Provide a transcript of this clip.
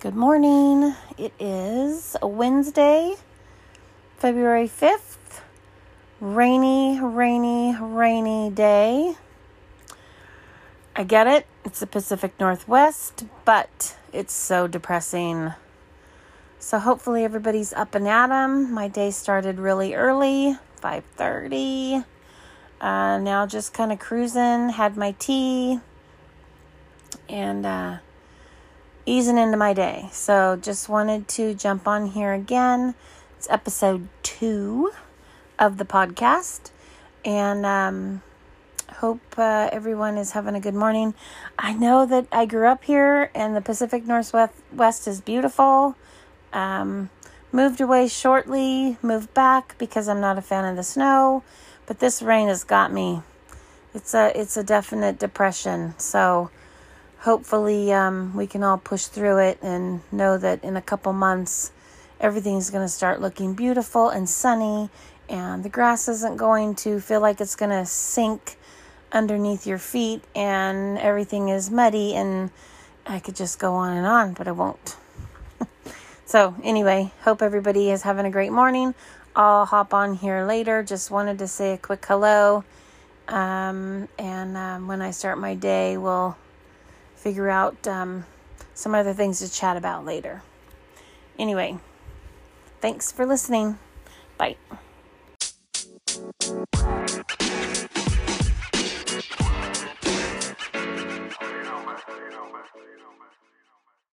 Good morning. It is Wednesday, February 5th. Rainy, rainy, rainy day. I get it. It's the Pacific Northwest, but it's so depressing. So hopefully everybody's up and at 'em. My day started really early, 5:30. Uh, now just kind of cruising, had my tea, and uh, easing into my day. So just wanted to jump on here again. It's episode two of the podcast, and um, hope uh, everyone is having a good morning. I know that I grew up here, and the Pacific Northwest West is beautiful. Um, moved away shortly, moved back because I'm not a fan of the snow, but this rain has got me. It's a it's a definite depression. So hopefully um, we can all push through it and know that in a couple months everything's going to start looking beautiful and sunny and the grass isn't going to feel like it's going to sink underneath your feet and everything is muddy and I could just go on and on, but I won't. so, anyway, hope everybody is having a great morning. I'll hop on here later. Just wanted to say a quick hello. Um, and um, when I start my day, we'll figure out um, some other things to chat about later. Anyway, thanks for listening. Bye.